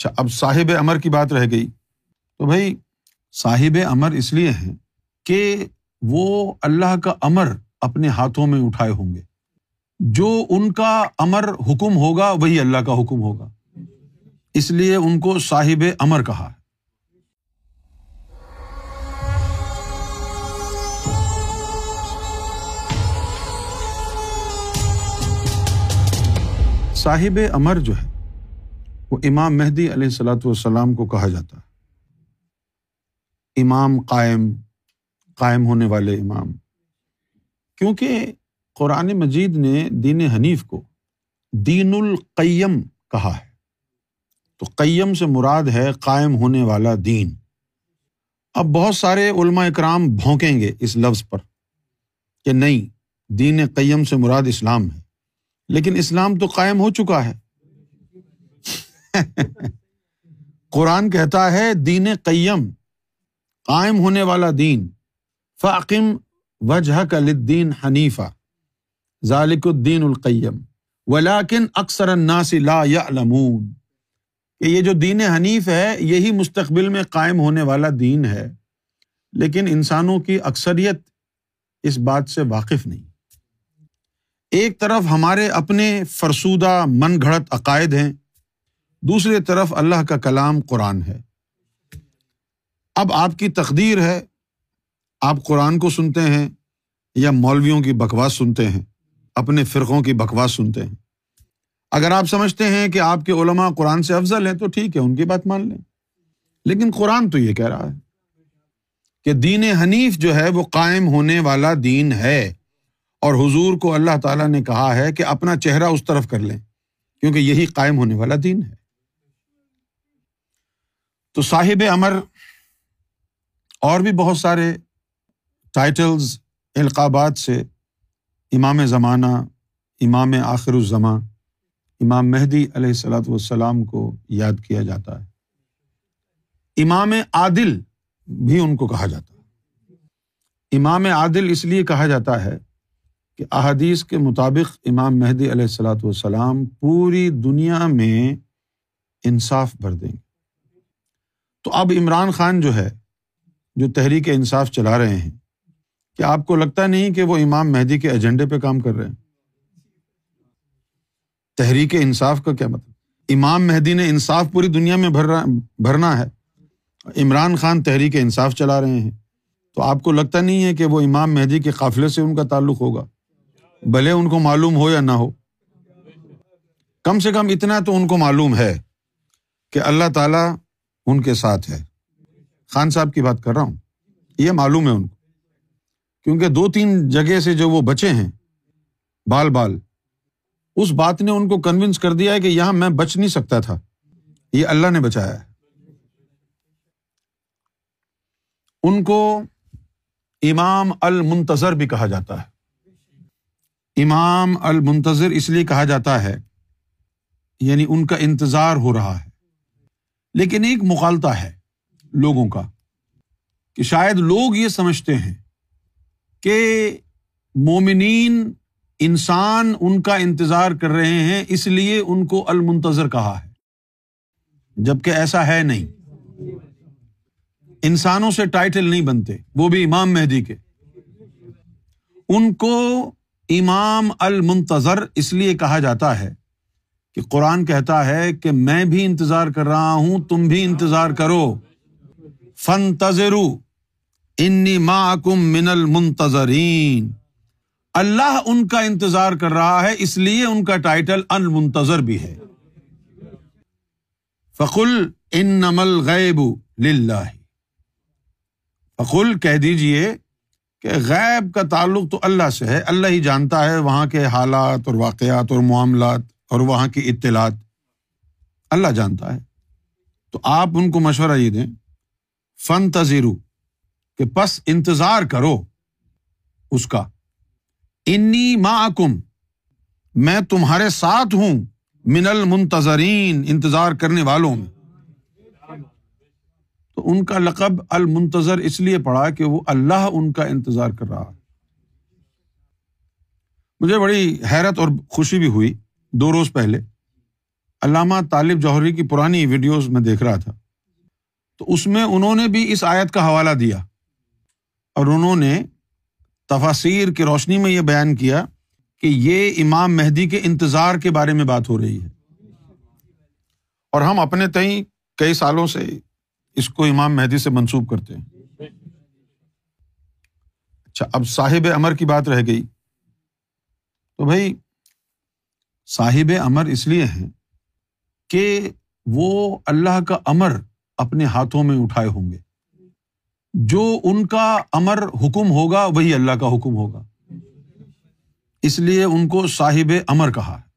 اچھا اب صاحب امر کی بات رہ گئی۔ تو بھائی، صاحب امر اس لیے ہیں کہ وہ اللہ کا امر اپنے ہاتھوں میں اٹھائے ہوں گے۔ جو ان کا امر حکم ہوگا، وہی اللہ کا حکم ہوگا۔ اس لیے ان کو صاحب امر کہا۔ ہے صاحب امر جو ہے وہ امام مہدی علیہ السلاۃ والسلام کو کہا جاتا ہے۔ امام قائم قائم ہونے والے امام۔ کیونکہ قرآن مجید نے دین حنیف کو دین القیم کہا ہے۔ تو قیم سے مراد ہے قائم ہونے والا دین۔ اب بہت سارے علماء اکرام بھونکیں گے اس لفظ پر کہ نہیں، دین قیم سے مراد اسلام ہے۔ لیکن اسلام تو قائم ہو چکا ہے۔ قرآن کہتا ہے، دین قیم، قائم ہونے والا دین فعقم وجہ کا لدین حنیفہ، ذالک الدین القیم ولاکن اکثر الناس لا یعلمون۔ کہ یہ جو دین حنیف ہے، یہی مستقبل میں قائم ہونے والا دین ہے۔ لیکن انسانوں کی اکثریت اس بات سے واقف نہیں۔ ایک طرف ہمارے اپنے فرسودہ، من گھڑت عقائد ہیں۔ دوسری طرف اللہ کا کلام قرآن ہے۔ اب آپ کی تقدیر ہے، آپ قرآن کو سنتے ہیں یا مولویوں کی بکواس سنتے ہیں، اپنے فرقوں کی بکواس سنتے ہیں۔ اگر آپ سمجھتے ہیں کہ آپ کے علماء قرآن سے افضل ہیں تو ٹھیک ہے، ان کی بات مان لیں۔ لیکن قرآن تو یہ کہہ رہا ہے کہ دین حنیف جو ہے وہ قائم ہونے والا دین ہے۔ اور حضور کو اللہ تعالیٰ نے کہا ہے کہ اپنا چہرہ اس طرف کر لیں، کیونکہ یہی قائم ہونے والا دین ہے۔ تو صاحب امر اور بھی بہت سارے ٹائٹلز القابات سے امام زمانہ، امام آخر الزماں امام مہدی علیہ السلاۃ والسلام کو یاد کیا جاتا ہے۔ امام عادل بھی ان کو کہا جاتا ہے۔ امام عادل اس لیے کہا جاتا ہے کہ احادیث کے مطابق امام مہدی علیہ السلاۃ والسلام پوری دنیا میں انصاف بھر دیں گے۔ تو اب عمران خان جو ہے، جو تحریک انصاف چلا رہے ہیں، کیا آپ کو لگتا نہیں کہ وہ امام مہدی کے ایجنڈے پہ کام کر رہے ہیں؟ تحریک انصاف کا کیا مطلب؟ امام مہدی نے انصاف پوری دنیا میں بھرنا ہے۔ عمران خان تحریک انصاف چلا رہے ہیں۔ تو آپ کو لگتا نہیں ہے کہ وہ امام مہدی کے قافلے سے ان کا تعلق ہوگا؟ بھلے ان کو معلوم ہو یا نہ ہو۔ کم سے کم اتنا تو ان کو معلوم ہے کہ اللہ تعالیٰ ان کے ساتھ ہے۔ خان صاحب کی بات کر رہا ہوں۔ یہ معلوم ہے ان کو۔ کیونکہ دو تین جگہ سے جو وہ بچے ہیں، بال بال، اس بات نے ان کو کنوینس کر دیا ہے کہ یہاں میں بچ نہیں سکتا تھا۔ یہ اللہ نے بچایا ہے۔ ان کو امام المنتظر بھی کہا جاتا ہے۔ امام المنتظر اس لیے کہا جاتا ہے یعنی ان کا انتظار ہو رہا ہے۔ لیکن ایک مغالتا ہے لوگوں کا کہ شاید لوگ یہ سمجھتے ہیں کہ مومنین انسان ان کا انتظار کر رہے ہیں، اس لیے ان کو المنتظر کہا ہے۔ جبکہ ایسا ہے نہیں۔ انسانوں سے ٹائٹل نہیں بنتے، وہ بھی امام مہدی کے۔ ان کو امام المنتظر اس لیے کہا جاتا ہے کہ قرآن کہتا ہے کہ میں بھی انتظار کر رہا ہوں، تم بھی انتظار کرو۔ فن تذرو انی کم من المنتظرین اللہ ان کا انتظار کر رہا ہے، اس لیے ان کا ٹائٹل المنتظر بھی ہے۔ فقل ان نمل غیب فقل کہہ دیجیے کہ غیب کا تعلق تو اللہ سے ہے۔ اللہ ہی جانتا ہے وہاں کے حالات اور واقعات اور معاملات۔ اور وہاں کی اطلاعات اللہ جانتا ہے۔ تو آپ ان کو مشورہ یہ دیں فن تذیرو کہ بس انتظار کرو اس کا۔ انی کم میں تمہارے ساتھ ہوں، من المنتظرین، انتظار کرنے والوں میں۔ تو ان کا لقب المنتظر اس لیے پڑا کہ وہ اللہ ان کا انتظار کر رہا مجھے بڑی حیرت اور خوشی بھی ہوئی۔ دو روز پہلے علامہ طالب جوہری کی پرانی ویڈیوز میں دیکھ رہا تھا۔ تو اس میں انہوں نے بھی اس آیت کا حوالہ دیا اور انہوں نے تفاصیر کی روشنی میں یہ بیان کیا کہ یہ امام مہدی کے انتظار کے بارے میں بات ہو رہی ہے۔ اور ہم اپنے تئیں کئی سالوں سے اس کو امام مہدی سے منسوب کرتے ہیں۔ اچھا اب صاحب امر کی بات رہ گئی۔ تو بھائی صاحب امر اس لیے ہیں کہ وہ اللہ کا امر اپنے ہاتھوں میں اٹھائے ہوں گے۔ جو ان کا امر حکم ہوگا، وہی اللہ کا حکم ہوگا۔ اس لیے ان کو صاحب امر کہا ہے۔